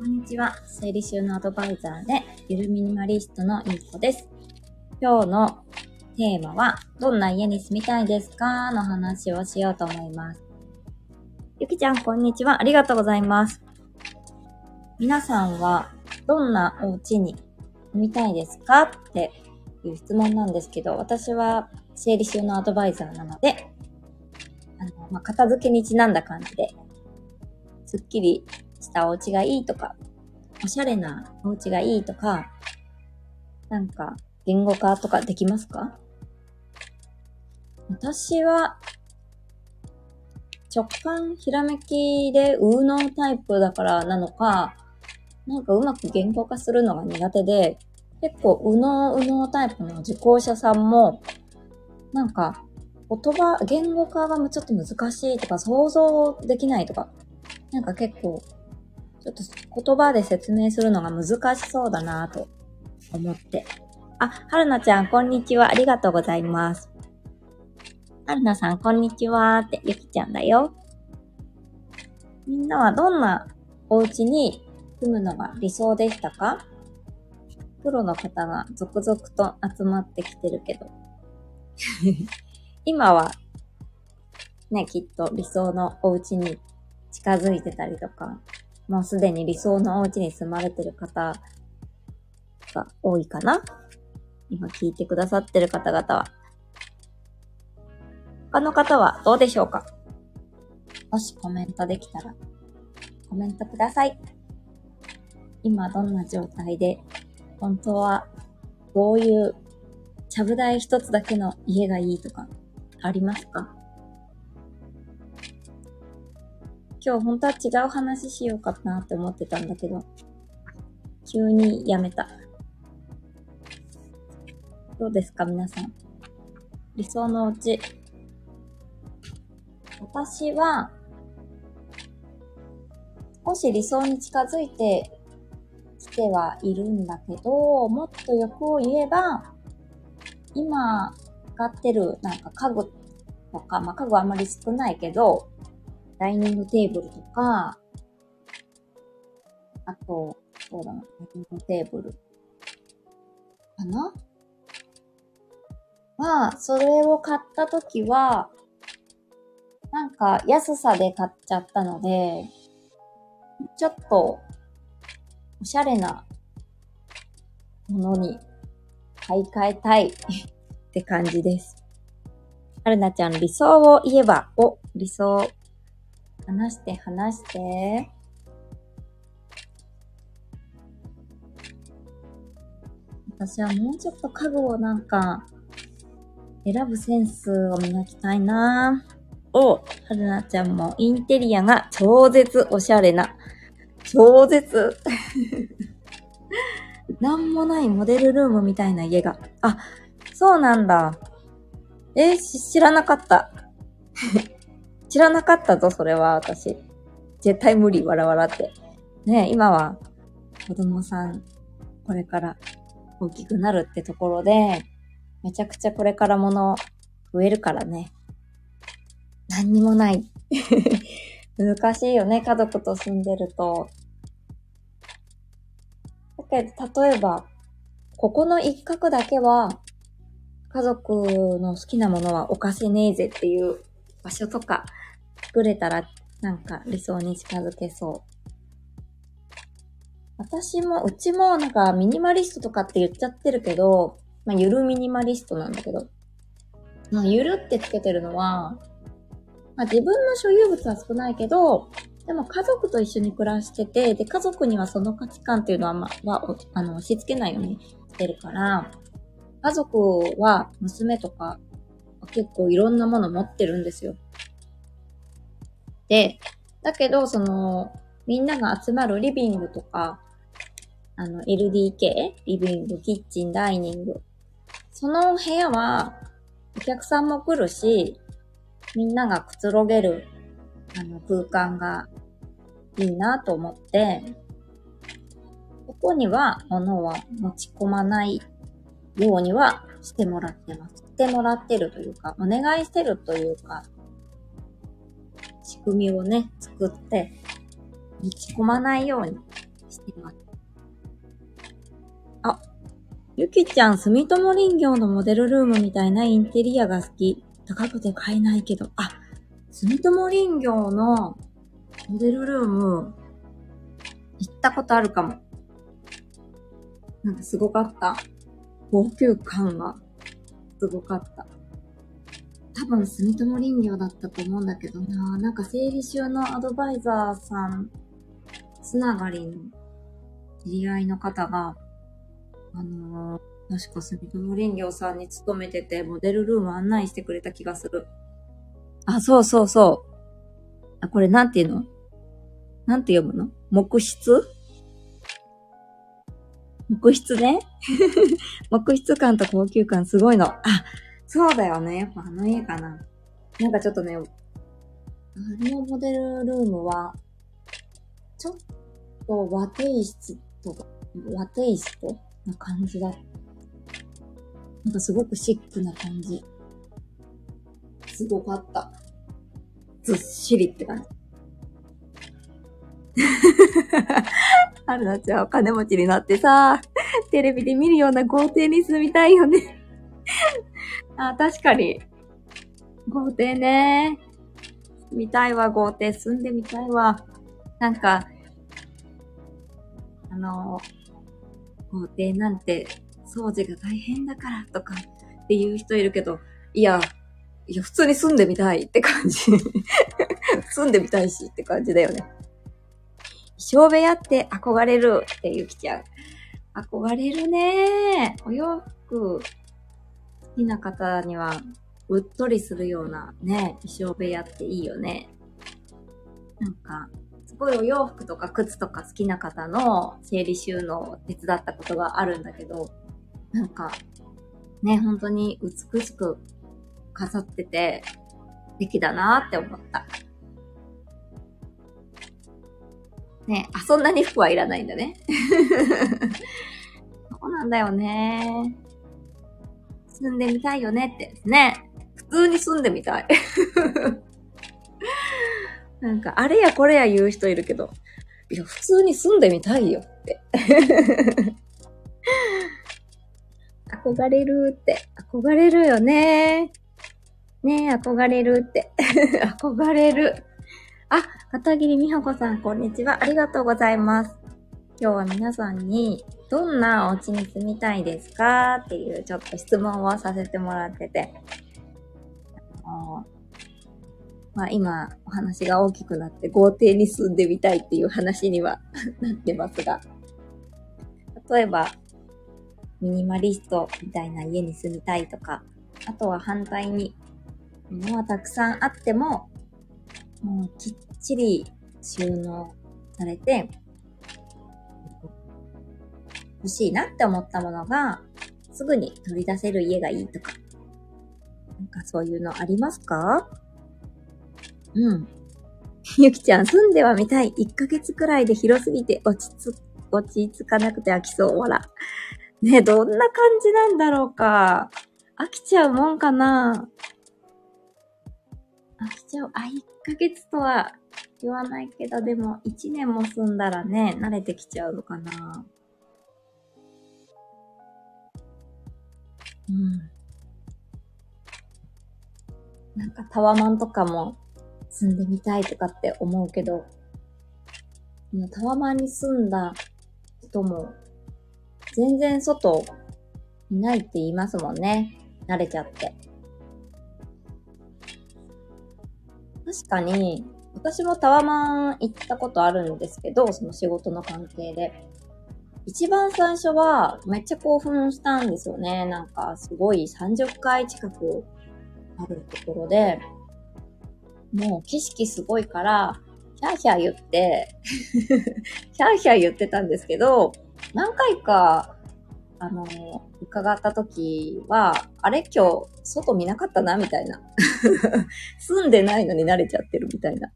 こんにちは。整理収納アドバイザーで、ゆるミニマリストのゆうこです。今日のテーマは、どんな家に住みたいですか？の話をしようと思います。ゆきちゃん、こんにちは。ありがとうございます。皆さんは、どんなお家に住みたいですか？っていう質問なんですけど、私は整理収納アドバイザーなので、あの、まあ、片付けにちなんだ感じで、すっきりしたお家がいいとか、おしゃれなお家がいいとか、なんか、言語化とかできますか？私は、直感ひらめきで右脳タイプだからなのか、なんかうまく言語化するのが苦手で、結構右脳右脳タイプの受講者さんも、なんか言葉、言語化がちょっと難しいとか想像できないとか、なんか結構、ちょっと言葉で説明するのが難しそうだなと思って。あ、はるなちゃん、こんにちは。ありがとうございます。はるなさん、こんにちはって、ゆきちゃんだよ。みんなはどんなお家に住むのが理想でしたか？プロの方が続々と集まってきてるけど。今は、ね、きっと理想のお家に近づいてたりとか、もうすでに理想のお家に住まれてる方が多いかな今聞いてくださってる方々は。他の方はどうでしょうか？もしコメントできたら、コメントください。今どんな状態で、本当はどういうちゃぶ台一つだけの家がいいとか、ありますか？今日本当は違う話しようかなって思ってたんだけど、急にやめた。どうですか皆さん。理想のお家。私は、少し理想に近づいてきてはいるんだけど、もっと欲を言えば、今使ってるなんか家具とか、まあ、家具はあんまり少ないけど、ダイニングテーブルとか、あと、そうだな、ダイニングテーブルかな？まあ、それを買った時は、なんか安さで買っちゃったので、ちょっと、おしゃれなものに買い替えたい って感じです。はるなちゃん、理想を言えば、お、理想。話して話して。私はもうちょっと家具をなんか、選ぶセンスを磨きたいなお、はるなちゃんもインテリアが超絶おしゃれな。超絶 なんもないモデルルームみたいな家が。あ、そうなんだ。えー、知らなかった。知らなかったぞ、それは、私。絶対無理、わらわらって。ね今は、子供さん、これから大きくなるってところで、めちゃくちゃこれから物増えるからね。何にもない。難しいよね、家族と住んでると。だけど、例えば、ここの一角だけは、家族の好きなものはおかせねえぜっていう場所とか作れたらなんか理想に近づけそう。私も、うちもなんかミニマリストとかって言っちゃってるけど、まあ、ゆるミニマリストなんだけど、まあ、ゆるってつけてるのは、まあ、自分の所有物は少ないけど、でも家族と一緒に暮らしてて、で、家族にはその価値観っていうのは、まあ、は、あの、押し付けないようにしてるから、家族は娘とか結構いろんなもの持ってるんですよ。で、だけど、その、みんなが集まるリビングとか、あの、LDK? リビング、キッチン、ダイニング。その部屋は、お客さんも来るし、みんながくつろげる、あの、空間がいいなと思って、ここには物は持ち込まないようにはしてもらってます。してもらってるというか、お願いしてるというか、仕組みをね、作って、持ち込まないようにしてます。あ、ゆきちゃん、住友林業のモデルルームみたいなインテリアが好き。高くて買えないけど、あ、住友林業のモデルルーム、行ったことあるかも。なんかすごかった。高級感がすごかった。多分住友林業だったと思うんだけどな。なんか整理収納アドバイザーさんつながりの知り合いの方が、あのー、確か住友林業さんに勤めてて、モデルルーム案内してくれた気がする。あ、そうそうそう。あ、これなんていうの？なんて読むの？木質木質ね。木質感と高級感すごいの。あ、そうだよね。やっぱあの家かな。なんかちょっとね、あのモデルルームは、ちょっと和テイスト、和テイストな感じだ。なんかすごくシックな感じ。すごかった。ずっしりって感じ。はるなちゃんお金持ちになってさ、テレビで見るような豪邸に住みたいよねあ、確かに。豪邸ね。住みたいわ、豪邸。住んでみたいわ。なんか、あの、豪邸なんて掃除が大変だからとかっていう人いるけど、いや、いや、普通に住んでみたいって感じ。住んでみたいしって感じだよね。衣装部屋って憧れるってゆきちゃん。憧れるねお洋服きな方にはうっとりするようなね、衣装部屋っていいよね。なんか、すごいお洋服とか靴とか好きな方の整理収納を手伝ったことがあるんだけど、なんか、ね、本当に美しく飾ってて、素敵だなって思った。ね、あ、そんなに服はいらないんだね。そうなんだよね。住んでみたいよねってですね。普通に住んでみたい。なんか、あれやこれや言う人いるけど、いや、普通に住んでみたいよって。憧れるって。憧れるよね。ねえ、憧れるって。憧れる。あ、片桐美穂子さん、こんにちは。ありがとうございます。今日は皆さんに、どんなお家に住みたいですか？っていうちょっと質問をさせてもらってて。あのまあ今、お話が大きくなって豪邸に住んでみたいっていう話には なってますが。例えば、ミニマリストみたいな家に住みたいとか、あとは反対に、物はたくさんあっても、もうきっちり収納されて、欲しいなって思ったものが、すぐに取り出せる家がいいとか、なんかそういうのありますか？うん。ゆきちゃん、住んではみたい。1ヶ月くらいで広すぎて落ち着、落ち着かなくて飽きそう。わら。ねどんな感じなんだろうか。飽きちゃうもんかな飽きちゃう。あ、1ヶ月とは言わないけど、でも1年も住んだらね、慣れてきちゃうのかな。うん。なんかタワマンとかも住んでみたいとかって思うけど、タワマンに住んだ人も全然外いないって言いますもんね。慣れちゃって。確かに、私もタワマン行ったことあるんですけど、その仕事の関係で。一番最初はめっちゃ興奮したんですよね。なんかすごい30回近くあるところで、もう景色すごいから、ヒャーヒャー言って、ヒャーヒャー言ってたんですけど、何回かあの、伺った時は、あれ？今日、外見なかったな？みたいな。住んでないのに慣れちゃってるみたいな。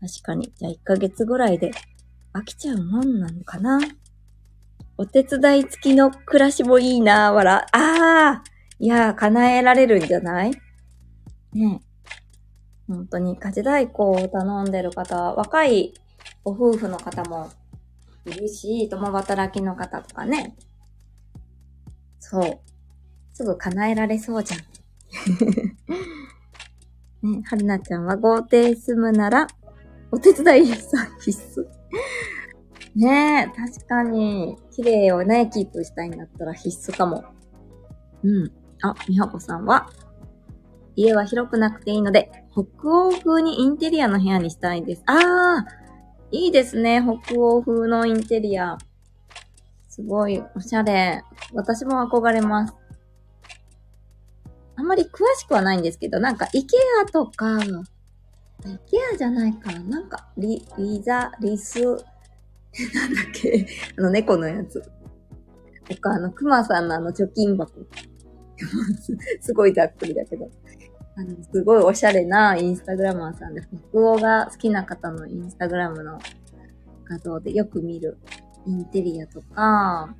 確かに。じゃあ1ヶ月ぐらいで飽きちゃうもんなのかな？お手伝い付きの暮らしもいいなわら。ああいや叶えられるんじゃない？ね本当に家事代行を頼んでる方、若いご夫婦の方もいるし、共働きの方とかね。そう。すぐ叶えられそうじゃん。ね、はるなちゃんは豪邸住むなら、お手伝いさん必須。ねえ、確かに、綺麗をね、キープしたいんだったら必須かも。うん。あ、みはこさんは、家は広くなくていいので、北欧風にインテリアの部屋にしたいです。ああいいですね。北欧風のインテリア。すごい、おしゃれ。私も憧れます。あんまり詳しくはないんですけど、なんか、イケアとか、イケアじゃないかな。なんか、リ、リザ、リス、なんだっけ？あの、猫のやつ。とか、あの、クマさんのあの、貯金箱。すごいざっくりだけど。あの、すごいおしゃれなインスタグラマーさんで、北欧が好きな方のインスタグラムの画像でよく見るインテリアとか、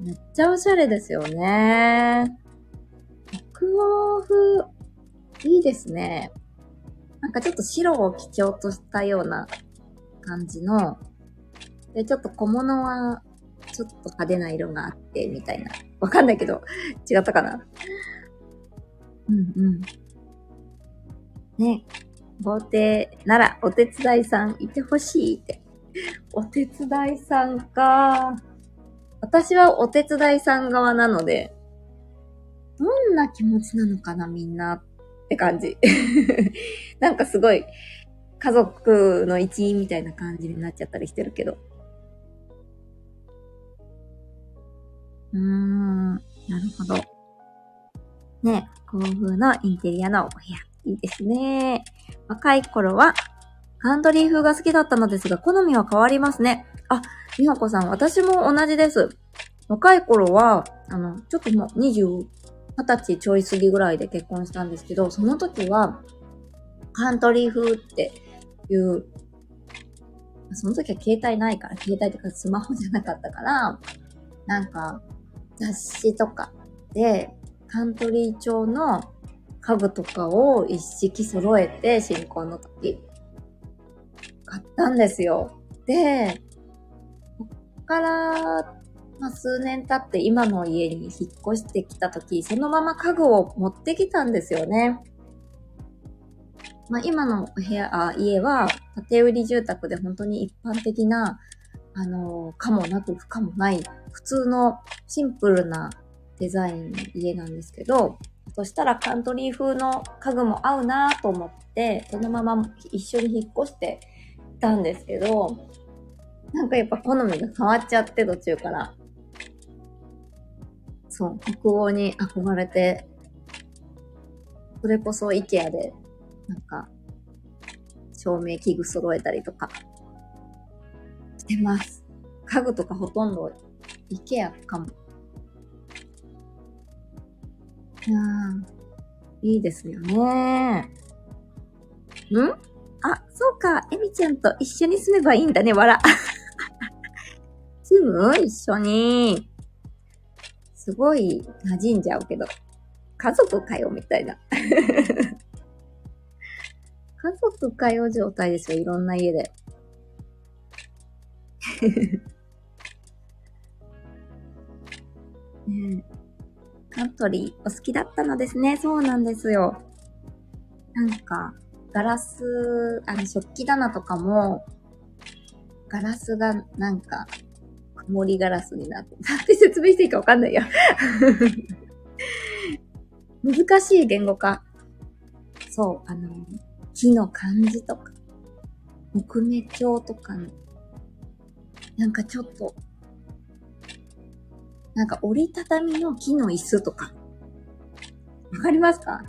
めっちゃおしゃれですよね。北欧風、いいですね。なんかちょっと白を基調としたような感じの、で、ちょっと小物はちょっと派手な色があって、みたいな。わかんないけど、違ったかなうんうん。ね、豪邸ならお手伝いさんいてほしいって。お手伝いさんか。私はお手伝いさん側なので、どんな気持ちなのかな、みんなって感じ。なんかすごい、家族の一員みたいな感じになっちゃったりしてるけど。うーん、なるほど。ね、こういう風なインテリアのお部屋。いいですね。若い頃は、カントリー風が好きだったのですが、好みは変わりますね。あ、みほこさん、私も同じです。若い頃は、あの、ちょっともう20、20歳ちょい過ぎぐらいで結婚したんですけど、その時は、カントリー風っていう、その時は携帯ないから、携帯とかスマホじゃなかったから、なんか、雑誌とかで、カントリー調の家具とかを一式揃えて、新婚の時、買ったんですよ。で、こっから、まあ、数年経って今の家に引っ越してきた時、そのまま家具を持ってきたんですよね。まあ、今のお部屋、あ家は、建売り住宅で本当に一般的な、あの、かもなく不可もない、普通のシンプルなデザインの家なんですけど、そしたらカントリー風の家具も合うなと思って、そのまま一緒に引っ越してたんですけど、なんかやっぱ好みが変わっちゃって途中から。そう、北欧に憧れて、それこそ IKEA で、なんか、照明器具揃えたりとか、してます。家具とかほとんど IKEA かも。いやいいですよね。ん？あ、そうか。エミちゃんと一緒に住めばいいんだね、わら。住む？一緒に。すごい馴染んじゃうけど。家族かよ、みたいな。家族かよ状態ですよ、いろんな家で。ねカントリーお好きだったのですね。そうなんですよ。なんか、ガラス、あの、食器棚とかも、ガラスがなんか、曇りガラスになって、なんて説明していいかわかんないや。難しい言語化。そう、あの、木の感じとか、木目調とかの、なんかちょっとなんか折りたたみの木の椅子とか。わかりますか？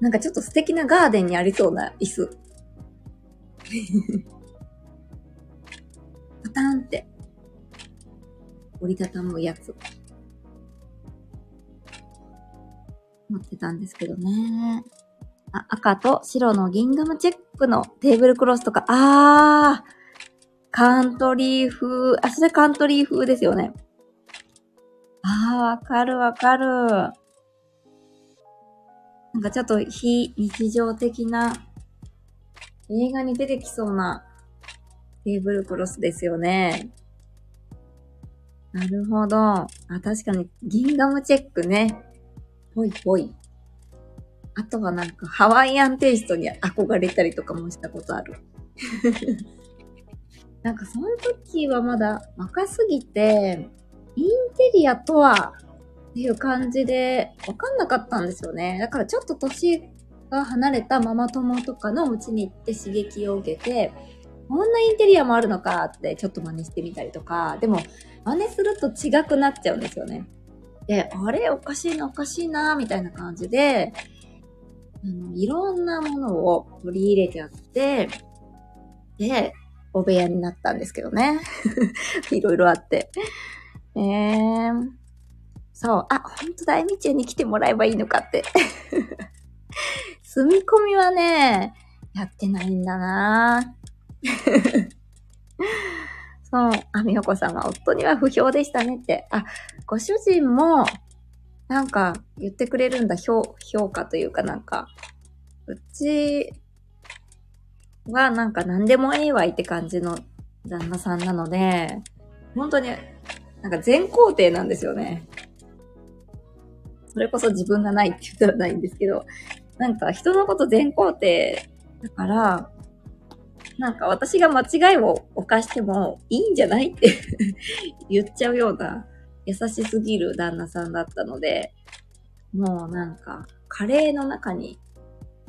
なんかちょっと素敵なガーデンにありそうな椅子。パターンって。折りたたむやつ。持ってたんですけどね。あ、赤と白のギンガムチェックのテーブルクロスとか、あー、カントリー風、あ、それカントリー風ですよね。ああ、わかるわかる。なんかちょっと非日常的な映画に出てきそうなテーブルクロスですよね。なるほど。あ、確かに、ギンガムチェックね。ぽいぽい。あとはなんか、ハワイアンテイストに憧れたりとかもしたことある。なんかその時はまだ若すぎて、インテリアとはっていう感じでわかんなかったんですよね。だからちょっと年が離れたママ友とかのうちに行って刺激を受けて、こんなインテリアもあるのかってちょっと真似してみたりとか、でも真似すると違くなっちゃうんですよね。で、あれ？おかしいなおかしいなみたいな感じで、あの、いろんなものを取り入れちゃって、で、お部屋になったんですけどね。いろいろあって。えー、そう。あ、ほんとだ、エミちゃんに来てもらえばいいのかって。住み込みはね、やってないんだな そう。あみほこさんは夫には不評でしたねって。あ、ご主人も、なんか言ってくれるんだ。評、評価というかなんか。うちはなんか何でもええわいって感じの旦那さんなので、本当になんか全工程なんですよね。それこそ自分がないって言ったらないんですけど、なんか人のこと全工程だから、なんか私が間違いを犯してもいいんじゃないって 言っちゃうような優しすぎる旦那さんだったので、もうなんかカレーの中に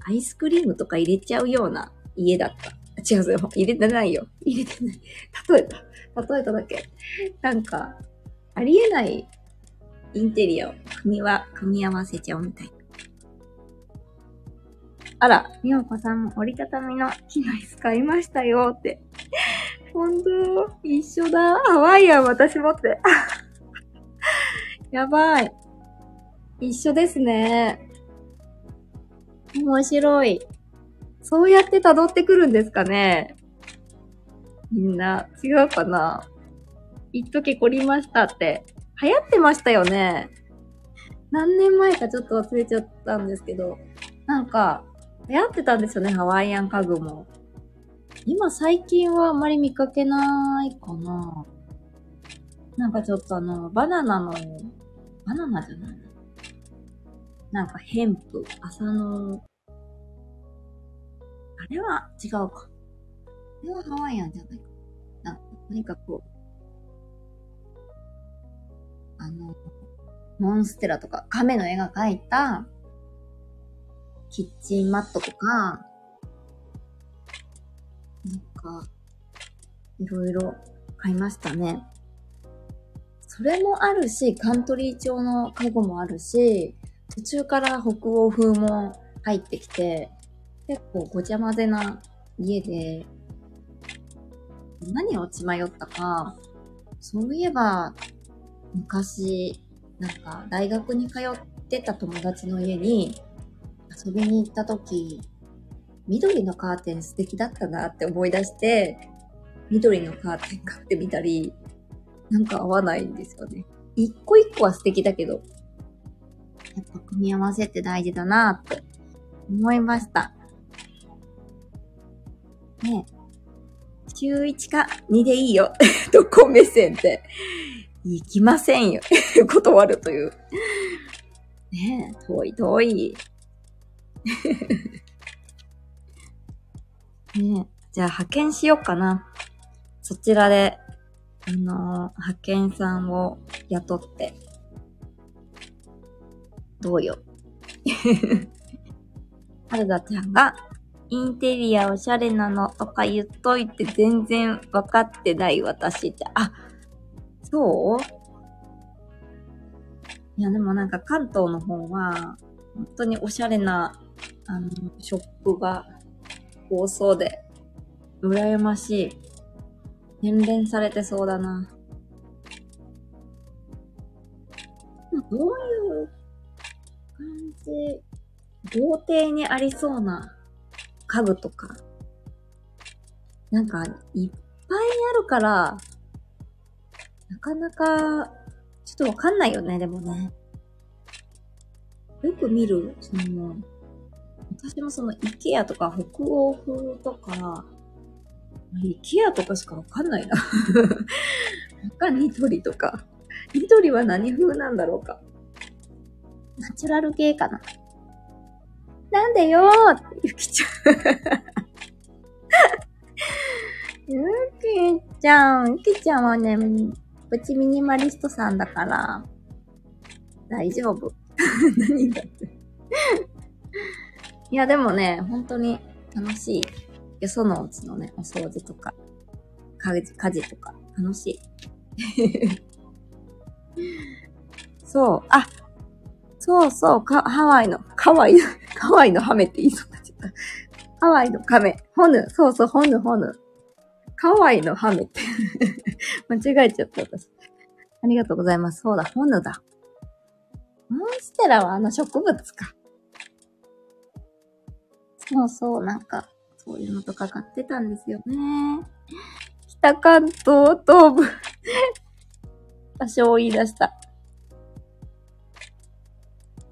アイスクリームとか入れちゃうような家だった。違うよ。入れてないよ。入れてない。例えた。例えただけ。なんか、ありえないインテリアを組みは、組み合わせちゃうみたいな。あら、みおこさんも折りたたみの木の椅子買いましたよって。ほんと、一緒だ。ハワイアン私もって。やばい。一緒ですね。面白い。そうやって辿ってくるんですかねみんな、違うかな一時凝りましたって。流行ってましたよね。何年前かちょっと忘れちゃったんですけど、なんか、流行ってたんですよね、ハワイアン家具も。今最近はあまり見かけないかな。なんかちょっとあの、バナナの、バナナじゃないなんか、ヘンプ、朝のあれは違うか。あれはハワイアンじゃないか。な、とにかく、あの、モンステラとか、亀の絵が描いた、キッチンマットとか、なんか、いろいろ買いましたね。それもあるし、カントリー調の家具もあるし、途中から北欧風も入ってきて、結構ごちゃ混ぜな家で、何を血迷ったか、そういえば、昔、なんか、大学に通ってた友達の家に遊びに行った時、緑のカーテン素敵だったなって思い出して、緑のカーテン買ってみたり、なんか合わないんですよね。一個一個は素敵だけど、やっぱ組み合わせって大事だなって思いました。ね週1か2でいいよ。どこ目線って。行きませんよ。断るという。ねえ、遠い遠い。ねえ、じゃあ派遣しようかな。そちらで、あのー、派遣さんを雇って。どうよ。はるだちゃんがインテリアおしゃれなのとか言っといて全然分かってない私って。あ、そう？いや、でもなんか関東の方は、本当におしゃれな、あの、ショップが多そうで、羨ましい。洗練されてそうだな。どういう感じ？豪邸にありそうな家具とか。なんか、いっぱいあるから、なかなか、ちょっとわかんないよね、でもね。よく見る、その、私もその、イケアとか北欧風とか、イケアとかしかわかんないな。他ニトリとか。ニトリは何風なんだろうか。ナチュラル系かな。なんでよゆきちゃん。ゆきちゃん、ゆきちゃんはね、プチミニマリストさんだから、大丈夫。何だって。いや、でもね、本当に楽しい。よそのうちのね、お掃除とか、家事、家事とか、楽しい。そう。あ、そうそう、か、ハワイの、ハワイの、ハワイのハメって言いそうになっちゃった。ハワイのカメ。ホヌ。そうそう、ホヌ、ホヌ。ハワイのハメって 間違えちゃった、私。ありがとうございます。そうだ、ホヌだ。モンステラはあの植物か。そうそう、なんか、そういうのとか買ってたんですよね。北関東東部場所を言い出した。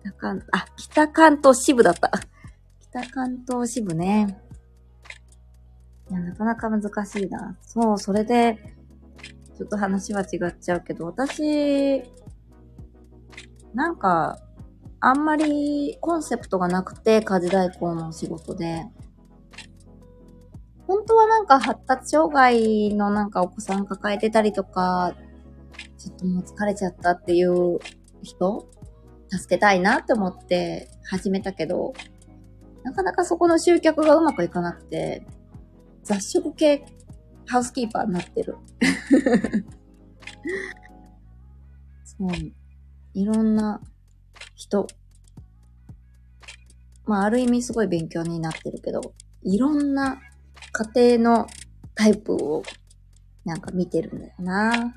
北関、あ、北関東支部だった。北関東支部ね。いや、なかなか難しいな。そう、それで、ちょっと話は違っちゃうけど、私、なんか、あんまりコンセプトがなくて、家事代行の仕事で。本当はなんか発達障害のなんかお子さん抱えてたりとか、ちょっともう疲れちゃったっていう人助けたいなって思って始めたけど、なかなかそこの集客がうまくいかなくて、雑食系ハウスキーパーになってる。そう。いろんな人。まあ、ある意味すごい勉強になってるけど、いろんな家庭のタイプをなんか見てるんだよな。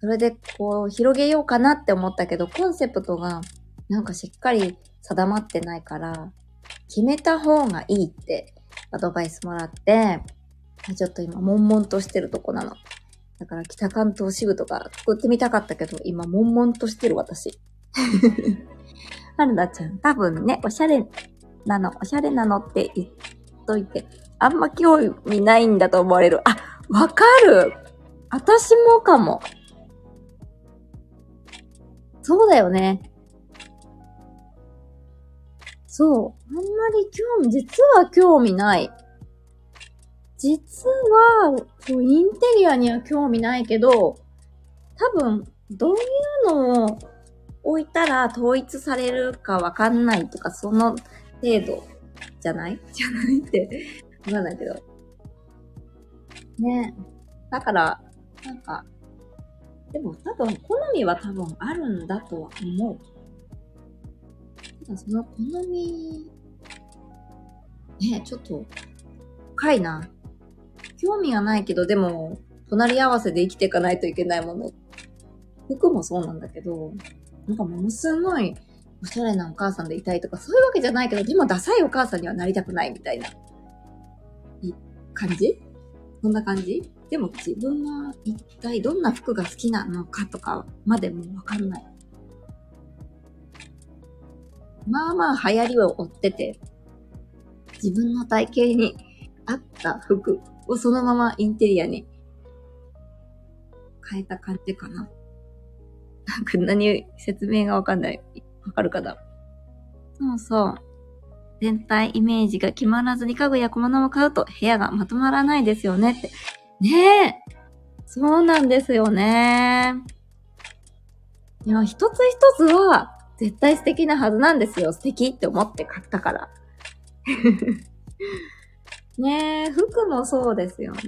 それでこう広げようかなって思ったけど、コンセプトがなんかしっかり定まってないから、決めた方がいいってアドバイスもらって、ちょっと今悶々としてるとこなの。だから北関東支部とか作ってみたかったけど、今悶々としてる私。春菜ちゃん、多分ね、おしゃれなの、おしゃれなのって言っといて、あんま興味ないんだと思われる。あ、わかる私もかも。そうだよね。そう。あんまり興味、実は興味ない。実は、そうインテリアには興味ないけど、多分、どういうのを置いたら統一されるかわかんないとか、その程度じゃない？じゃないってわかんないけど。ねだから、なんか、でも多分好みは多分あるんだとは思う。ただその好み、ねちょっと、深いな。興味がないけど、でも、隣り合わせで生きていかないといけないもの。服もそうなんだけど、なんかものすごい、おしゃれなお母さんでいたいとか、そういうわけじゃないけど、でもダサいお母さんにはなりたくないみたいな、い感じ？そんな感じ？でも自分は一体どんな服が好きなのかとかまでもわかんない。まあまあ流行りを追ってて、自分の体型に合った服をそのままインテリアに変えた感じかな。なんか何、説明がわかんない。わかるかな？そうそう。全体イメージが決まらずに家具や小物を買うと部屋がまとまらないですよねって。ねえ。そうなんですよね。いや、一つ一つは絶対素敵なはずなんですよ。素敵って思って買ったから。ねえ、服もそうですよね。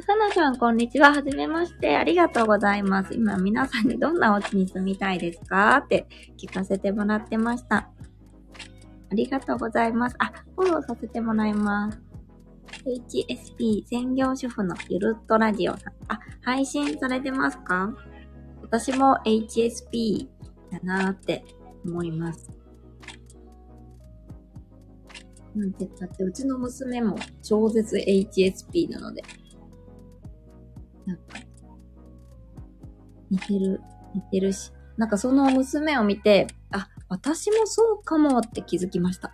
さなさん、こんにちは。はじめまして。ありがとうございます。今、皆さんにどんなお家に住みたいですか？って聞かせてもらってました。ありがとうございます。あ、フォローさせてもらいます。HSP 専業主婦のゆるっとラジオさん。あ、配信されてますか？私も HSP だなーって思います。なんて言ったって、うちの娘も超絶 HSP なので。なんか、似てる、似てるし。なんかその娘を見て、あ、私もそうかもって気づきました。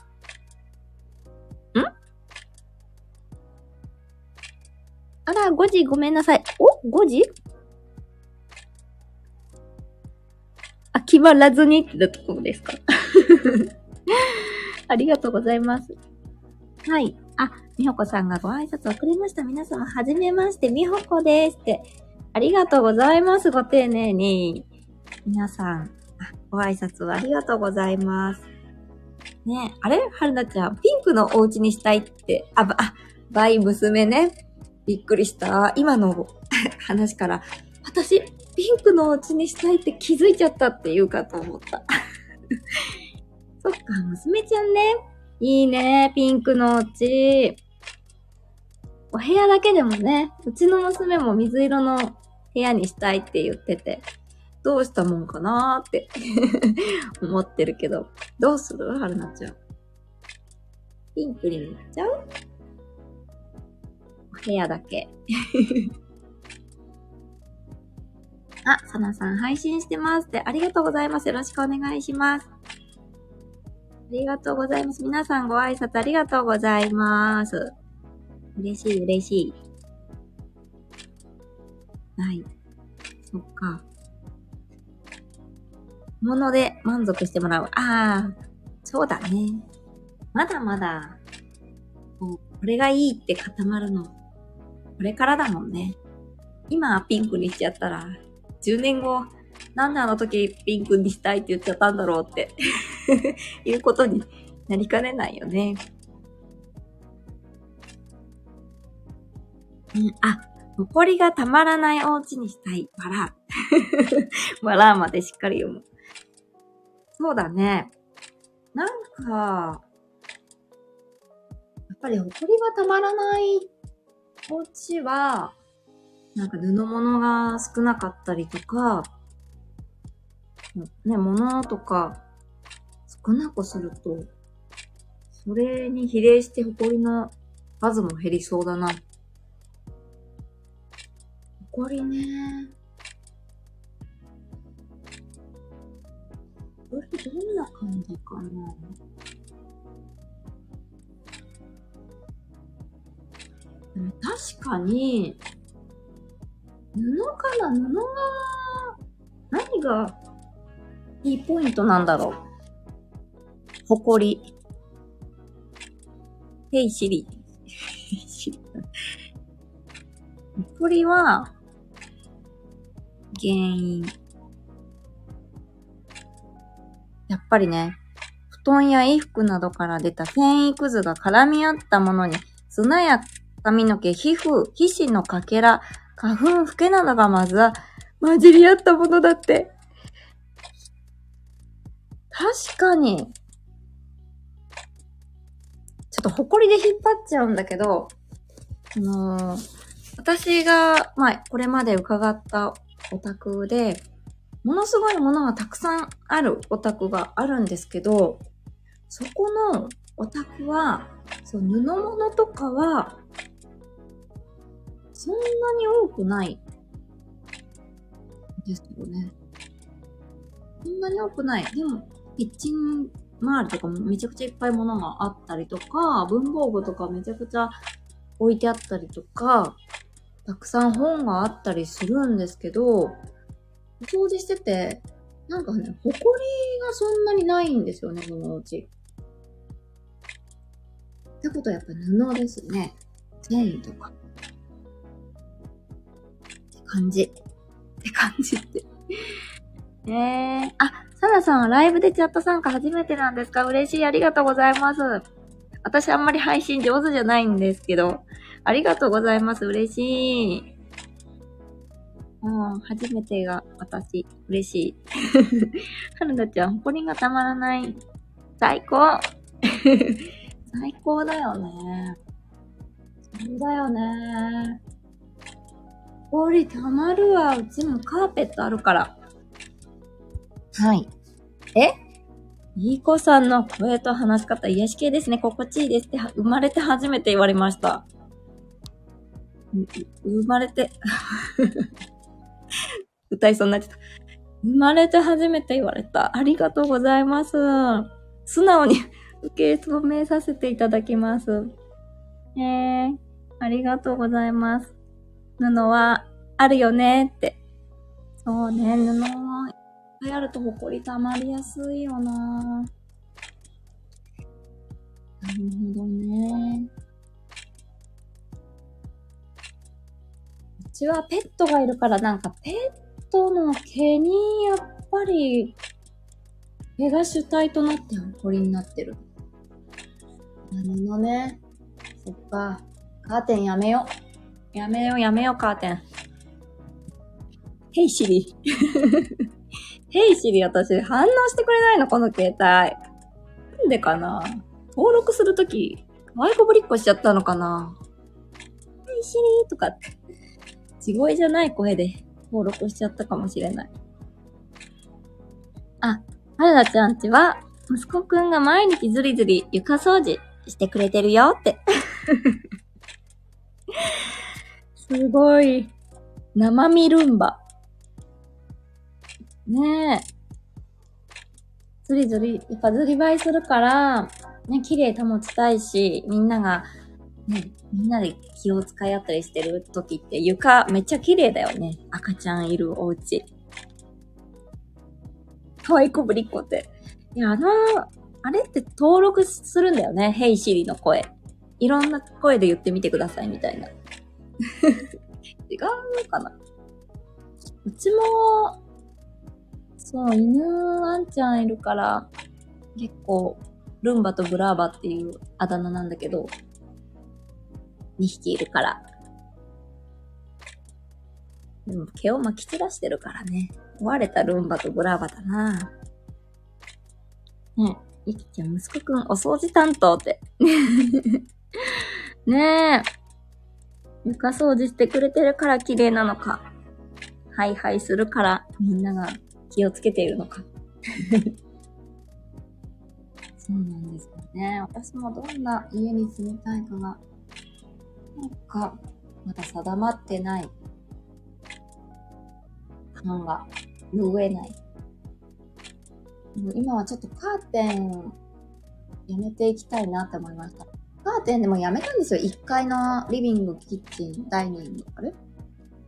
朝5時ごめんなさい。お ?5 時？あ、決まらずにってところですか？ありがとうございます。はい。あ、みほこさんがご挨拶遅れました。皆様、はじめまして、みほこですって。ありがとうございます。ご丁寧に。皆さん、あご挨拶はありがとうございます。ねあれ？はるなちゃん、ピンクのお家にしたいって、あ、ば、あ、バイ娘ね。びっくりした。今の 話から、私、ピンクのお家にしたいって気づいちゃったって言うかと思った。そっか、娘ちゃんね。いいね、ピンクのお家。お部屋だけでもね、うちの娘も水色の部屋にしたいって言ってて、どうしたもんかなーって 思ってるけど、どうする？はるなちゃん。ピンクになっちゃう？部屋だけ。あ、さなさん配信してますって、ありがとうございます。よろしくお願いします。ありがとうございます。皆さんご挨拶ありがとうございます。嬉しい、嬉しい。はい。そっか。もので満足してもらう。ああ、そうだね。まだまだ、こうこれがいいって固まるの、これからだもんね。今ピンクにしちゃったら、10年後、なんであの時ピンクにしたいって言っちゃったんだろうって いうことになりかねないよね。うん、あ、残りがたまらないお家にしたい。バラ。バラまでしっかり読む。そうだね。なんか、やっぱり誇りがたまらないお家は、なんか布物が少なかったりとか、ね、物とか少なくすると、それに比例して埃の数も減りそうだな。埃ね。これどんな感じかな確かに、布かな？布が、何がいいポイントなんだろう？ほこり。ヘイシリ。ほこりは、原因。やっぱりね、布団や衣服などから出た繊維くずが絡み合ったものに、砂や髪の毛、皮膚、皮脂のかけら、花粉、フケなどがまずは混じり合ったものだって。確かに。ちょっと埃で引っ張っちゃうんだけど、あのー、私が、まあ、これまで伺ったお宅で、ものすごいものがたくさんあるお宅があるんですけど、そこのお宅は、そう、布物とかは、そんなに多くないですよね。そんなに多くない。でも、キッチン周りとかもめちゃくちゃいっぱい物があったりとか、文房具とかめちゃくちゃ置いてあったりとか、たくさん本があったりするんですけど、お掃除してて、なんかね、ほこりがそんなにないんですよね、このお家。ってことはやっぱ布ですね。繊維とか。感じ。って感じって。えー、あ、サラさん、ライブでチャット参加初めてなんですか？嬉しい。ありがとうございます。私あんまり配信上手じゃないんですけど、ありがとうございます。嬉しい。うん、初めてが私、嬉しい。はるなちゃん、誇りがたまらない。最高 最高だよね。そうだよね。氷たまるわ。うちもカーペットあるから。はい。え？いい子さんの声と話し方、癒し系ですね。心地いいですって、生まれて初めて言われました。生まれて 歌いそうになっちゃった。生まれて初めて言われた。ありがとうございます。素直に 受け止めさせていただきます。えー、ありがとうございます。布はあるよねって。そうね、布はいっぱいあると埃溜まりやすいよななるほどね。うちはペットがいるからなんかペットの毛にやっぱり毛が主体となって埃になってる。なるほどね。そっか。カーテンやめよう。やめようやめようカーテン。ヘイシリ。ヘイシリ私反応してくれないのこの携帯。なんでかな？登録するとき、ワイコぶりっこしちゃったのかな？ヘイシリとかって。地声じゃない声で登録しちゃったかもしれない。あ、はるなちゃんちは、息子くんが毎日ずりずり床掃除してくれてるよって。すごい。生身ルンバ。ねえ。ずりずり、やっぱずり映えするから、ね、綺麗保ちたいし、みんなが、ね、みんなで気を使い合ったりしてる時って床めっちゃ綺麗だよね。赤ちゃんいるお家。可愛いこぶりっこって。いや、あの、あれって登録するんだよね。ヘイシリの声。いろんな声で言ってみてくださいみたいな。違うのかなうちも、そう、犬ワンちゃんいるから、結構、ルンバとブラーバっていうあだ名なんだけど、2匹いるから。でも毛をまき散らしてるからね。壊れたルンバとブラーバだなねえ、ゆきちゃん、息子くんお掃除担当って。ねえ。床掃除してくれてるから綺麗なのか。ハイハイするからみんなが気をつけているのか。そうなんですよね。私もどんな家に住みたいかが、なんか、まだ定まってない感が拭えない。今はちょっとカーテンやめていきたいなって思いました。カーテンでもやめたんですよ。1階のリビング、キッチン、ダイニング。あれ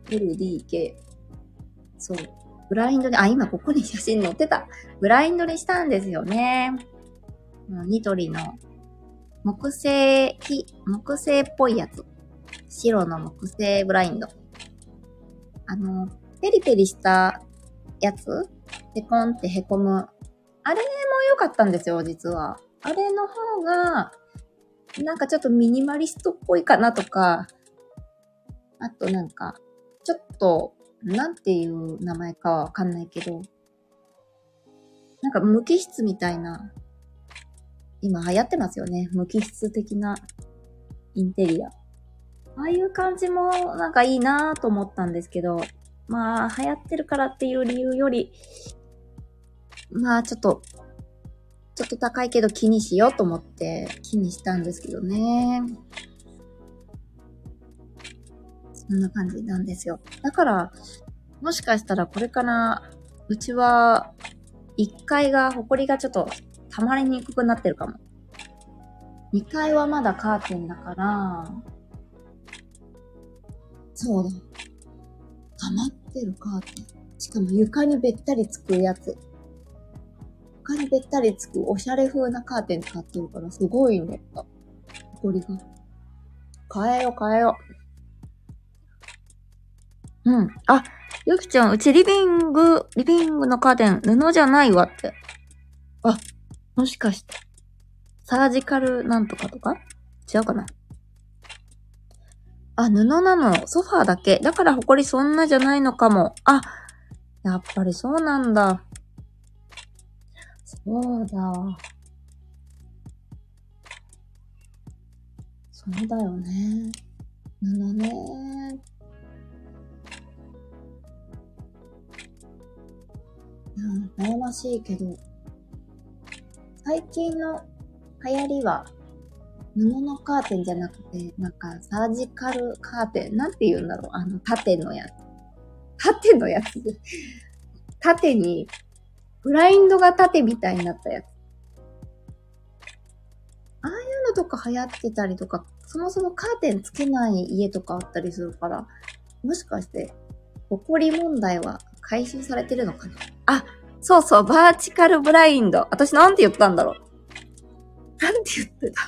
?LDK。そう。ブラインドに、あ、今ここに写真載ってた。ブラインドにしたんですよね。ニトリの木製、木、木製っぽいやつ。白の木製ブラインド。あの、ペリペリしたやつ？ペコンって凹む。あれも良かったんですよ、実は。あれの方が、なんかちょっとミニマリストっぽいかなとか、あとなんか、ちょっと、なんていう名前かはわかんないけど、なんか無機質みたいな、今流行ってますよね。無機質的なインテリア。ああいう感じもなんかいいなぁと思ったんですけど、まあ流行ってるからっていう理由より、まあちょっと、ちょっと高いけど気にしようと思って気にしたんですけどね。そんな感じなんですよ。だから、もしかしたらこれから、うちは、1階が、埃がちょっと溜まりにくくなってるかも。2階はまだカーテンだから、そうだ。溜まってるカーテン。しかも床にべったりつくやつ。床にべったりつくおしゃれ風なカーテン使ってるから、すごいね。埃が。変えよう変えよう。うん。あ、ゆきちゃん、うちリビング、リビングのカーテン、布じゃないわって。あ、もしかして、サージカルなんとかとか？違うかなあ、布なの。ソファーだけ。だから埃そんなじゃないのかも。あ、やっぱりそうなんだ。そうだ。そうだよね。布ね。うん、悩ましいけど、最近の流行りは、布のカーテンじゃなくて、なんかサージカルカーテン、なんて言うんだろう、あの縦のやつ。縦のやつ。縦に、ブラインドが縦みたいになったやつ。ああいうのとか流行ってたりとか、そもそもカーテンつけない家とかあったりするから、もしかして、埃問題は回収されてるのかな？あ、そうそう、バーチカルブラインド。私なんて言ったんだろう？なんて言ってた？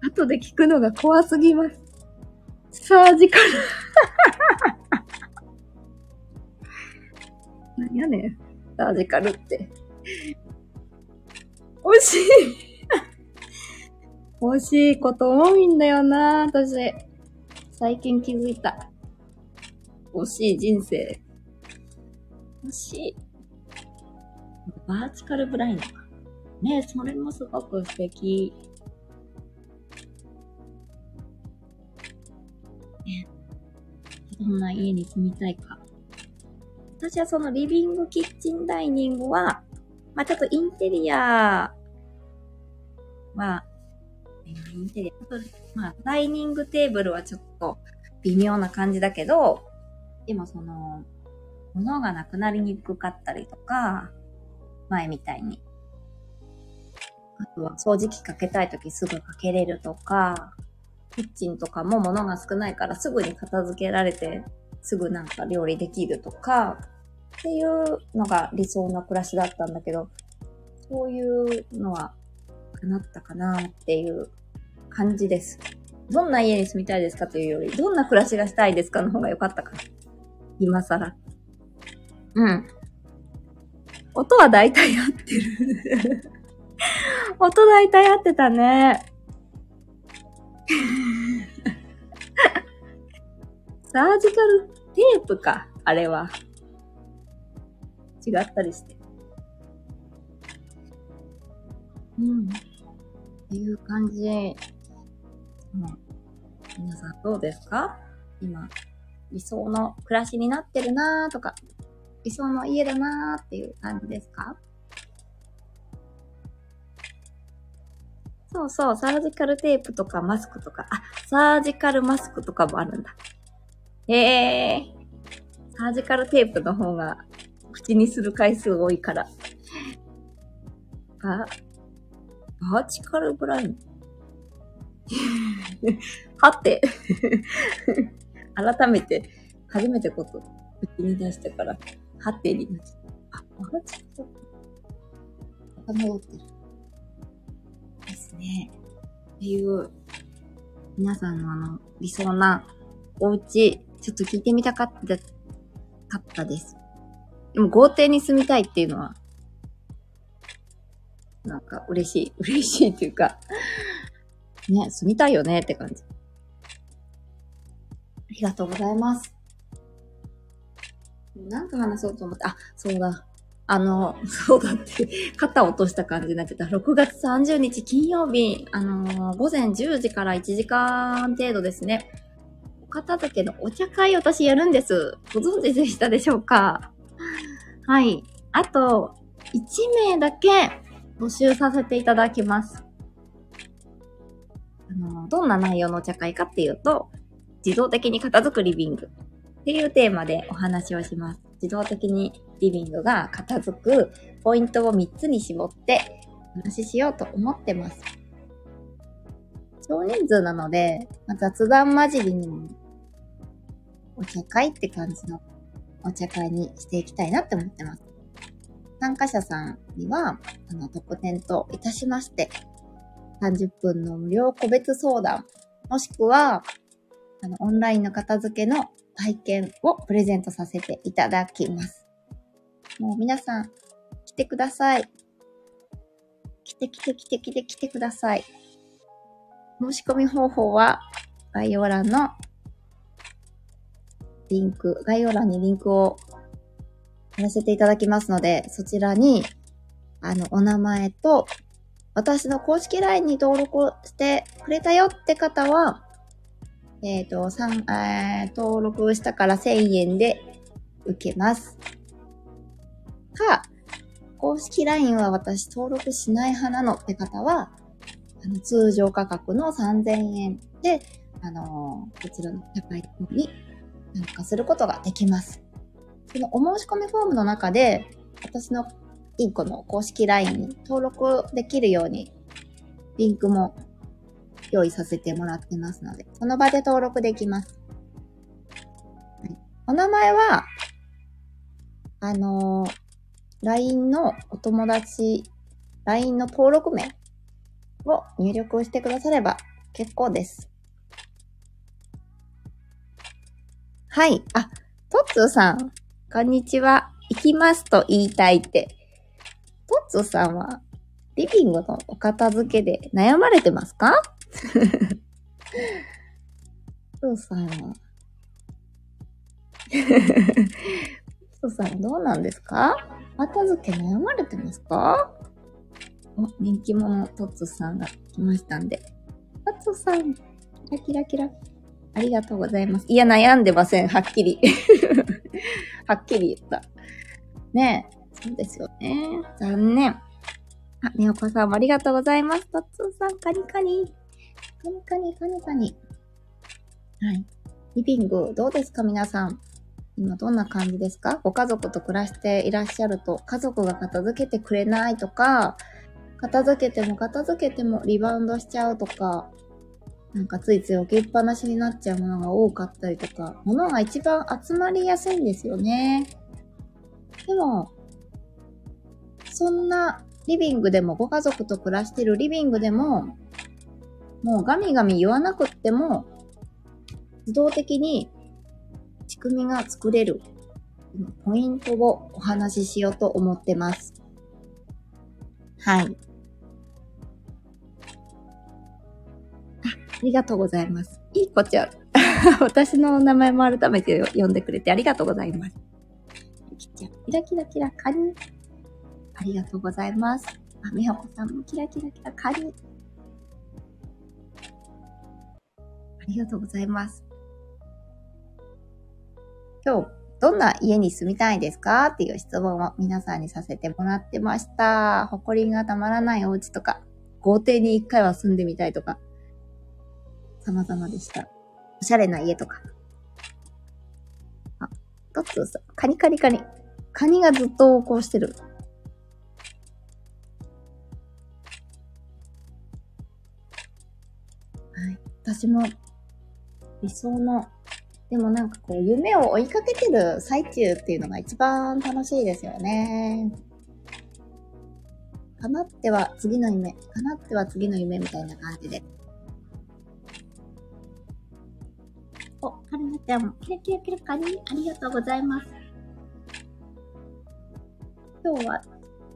後で聞くのが怖すぎます。サージカル 何やねん。サージカルって。惜しい惜しいこと多いんだよな、私。最近気づいた。惜しい人生。惜しい。バーチカルブラインド。ねそれもすごく素敵。ねどんな家に住みたいか。私はそのリビングキッチンダイニングは、まあちょっとインテリアは、インテリア、まあダイニングテーブルはちょっと微妙な感じだけど、でもその、物がなくなりにくかったりとか、前みたいに。あとは掃除機かけたいときすぐかけれるとか、キッチンとかも物が少ないからすぐに片付けられて、すぐなんか料理できるとか、っていうのが理想の暮らしだったんだけど、そういうのは叶ったかなっていう感じです。どんな家に住みたいですかというより、どんな暮らしがしたいですかの方が良かったかな。今更。うん。音は大体合ってる 音大体合ってたね。サージカルテープか、あれは。違ったりして。うん。っていう感じ。もう皆さんどうですか？今、理想の暮らしになってるなーとか、理想の家だなーっていう感じですか？そうそう、サージカルテープとかマスクとか、あ、サージカルマスクとかもあるんだ。へえー、サージカルテープの方が口にする回数多いから。あ、バーチカルブライン？はて 改めて、初めてこと口に出してから、はてになっちゃった。あ、バーチカル頭ってる。ですね。っていう、皆さんのあの、理想なお家、ちょっと聞いてみたかった、かったです。でも豪邸に住みたいっていうのは、なんか嬉しい。嬉しいっていうか、ね、住みたいよねって感じ。ありがとうございます。なんか話そうと思って、あ、そうだ。あの、そうだって、肩落とした感じになってた。6月30日金曜日、あの、午前10時から1時間程度ですね。片付けのお茶会私やるんです。ご存知でしたでしょうか？はい。あと、1名だけ募集させていただきます。あの、どんな内容のお茶会かっていうと、自動的に片付くリビングっていうテーマでお話をします。自動的にリビングが片付くポイントを3つに絞ってお話ししようと思ってます。少人数なので、まあ、雑談混じりにもお茶会って感じのお茶会にしていきたいなって思ってます。参加者さんには、あの、特典といたしまして、30分の無料個別相談、もしくは、あの、オンラインの片付けの体験をプレゼントさせていただきます。もう皆さん、来てください。来て来て来て来て来てください。申し込み方法は概要欄のリンク、概要欄にリンクを貼らせていただきますので、そちらに、あの、お名前と、私の公式 LINE に登録してくれたよって方は、えっ、ー、と、えー、登録したから1000円で受けます。か、公式 LINE は私登録しない派なのって方は、あの通常価格の3000円で、あのー、こちらの高い方に参加することができます。そのお申し込みフォームの中で、私のインコの公式 LINE に登録できるように、リンクも用意させてもらってますので、その場で登録できます。お名前は、あのー、LINE のお友達、LINE の登録名を入力してくだされば結構です。はい。あ、トッツーさん、こんにちは。行きますと言いたいって。トッツーさんは、リビングのお片付けで悩まれてますか？トッツーさんは、トッツーさんどうなんですか？片付け悩まれてますか？お、人気者トッツーさんが来ましたんで。トッツーさん、キラキラキラ。ありがとうございます。いや、悩んでません。はっきり。はっきり言った。ねえ。そうですよね。残念。あ、ねおこさんもありがとうございます。とっつーさん、カニカニ。カニカニ、カニカニ。はい。リビング、どうですか皆さん。今どんな感じですか？ご家族と暮らしていらっしゃると、家族が片付けてくれないとか、片付けても片付けてもリバウンドしちゃうとか、なんかついつい置きっぱなしになっちゃうものが多かったりとか、物が一番集まりやすいんですよね。でも、そんなリビングでも、ご家族と暮らしてるリビングでも、もうガミガミ言わなくっても、自動的に仕組みが作れるポイントをお話ししようと思ってます。はい。ありがとうございます。いい子ちゃん。私の名前も改めて呼んでくれてありがとうございます。ゆきちゃん、キラキラキラカニ。ありがとうございます。あ、みほこさんもキラキラキラカニ。ありがとうございます。今日、どんな家に住みたいですか？っていう質問を皆さんにさせてもらってました。埃がたまらないお家とか、豪邸に一回は住んでみたいとか、様々でした。おしゃれな家とか。あ、トッツーさ、カニカニカニ。カニがずっと横行してる。はい。私も、理想の、でもなんかこう、夢を追いかけてる最中っていうのが一番楽しいですよね。叶っては次の夢、叶っては次の夢みたいな感じで。お、はるなちゃん、キラキラキラカニ、ありがとうございます。今日は、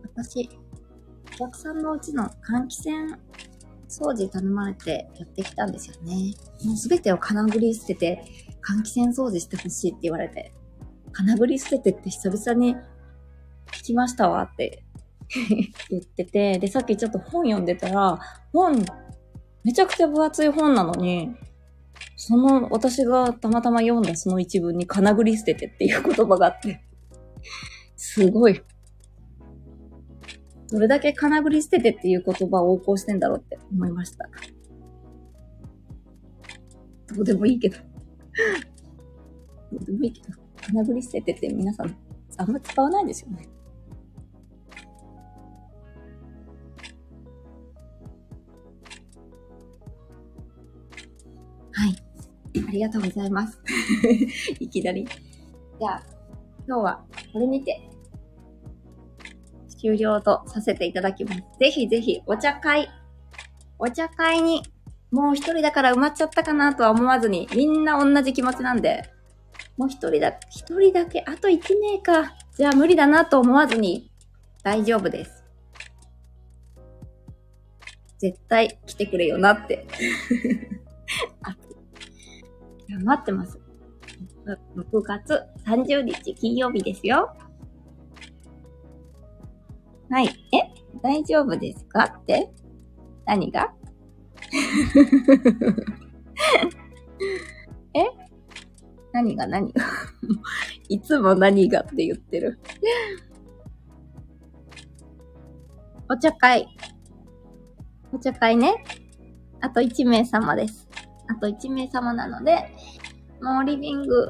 私、お客さんのうちの換気扇掃除頼まれてやってきたんですよね。もうすべてを金繰り捨てて、換気扇掃除してほしいって言われて、金繰り捨ててって久々に聞きましたわって 言ってて、で、さっきちょっと本読んでたら、本、めちゃくちゃ分厚い本なのに、その、私がたまたま読んだその一文に金繰り捨ててっていう言葉があって、すごい。どれだけ金繰り捨ててっていう言葉を横行してんだろうって思いました。どうでもいいけど。どうでもいいけど。金繰り捨ててって皆さん、あんま使わないですよね。ありがとうございます。いきなり。じゃあ、今日はこれにて終了とさせていただきます。ぜひぜひお茶会、お茶会にもう一人だから埋まっちゃったかなとは思わずに、みんな同じ気持ちなんで、もう一人だ、一人だけ、あと一名か。じゃあ無理だなと思わずに大丈夫です。絶対来てくれよなって 待ってます。6月30日金曜日ですよ。はい。え？大丈夫ですか？って？何が？え？何が？何が？いつも何がって言ってるお茶会。お茶会ね。あと1名様です。あと1名様なので、もうリビング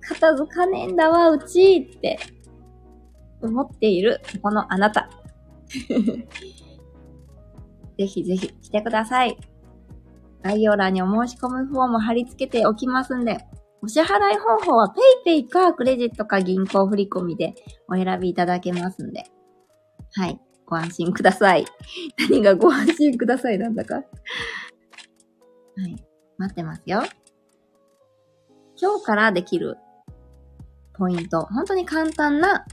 片付かねえんだわ、うちって思っているこのあなた。ぜひぜひ来てください。概要欄にお申し込むフォーム貼り付けておきますんで、お支払い方法は PayPay かクレジットか銀行振込でお選びいただけますんで。はい。ご安心ください。何がご安心くださいなんだか。はい。待ってますよ。今日からできるポイント。本当に簡単な、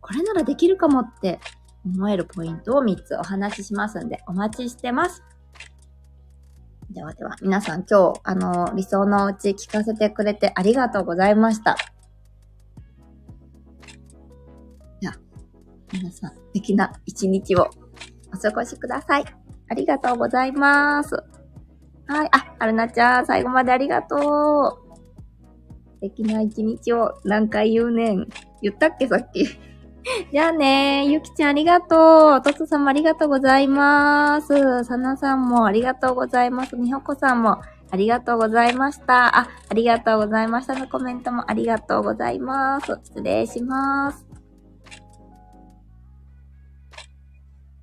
これならできるかもって思えるポイントを3つお話ししますんで、お待ちしてます。ではでは、皆さん今日、あの、理想のうち聞かせてくれてありがとうございました。では、皆さん、素敵な一日をお過ごしください。ありがとうございます。はい。あ、はるなちゃん、最後までありがとう。素敵な一日を何回言うねん。言ったっけさっき。じゃあねゆきちゃんありがとう。とつさんもありがとうございます。さなさんもありがとうございます。みほこさんもありがとうございました。あ、ありがとうございましたのコメントもありがとうございます。失礼します。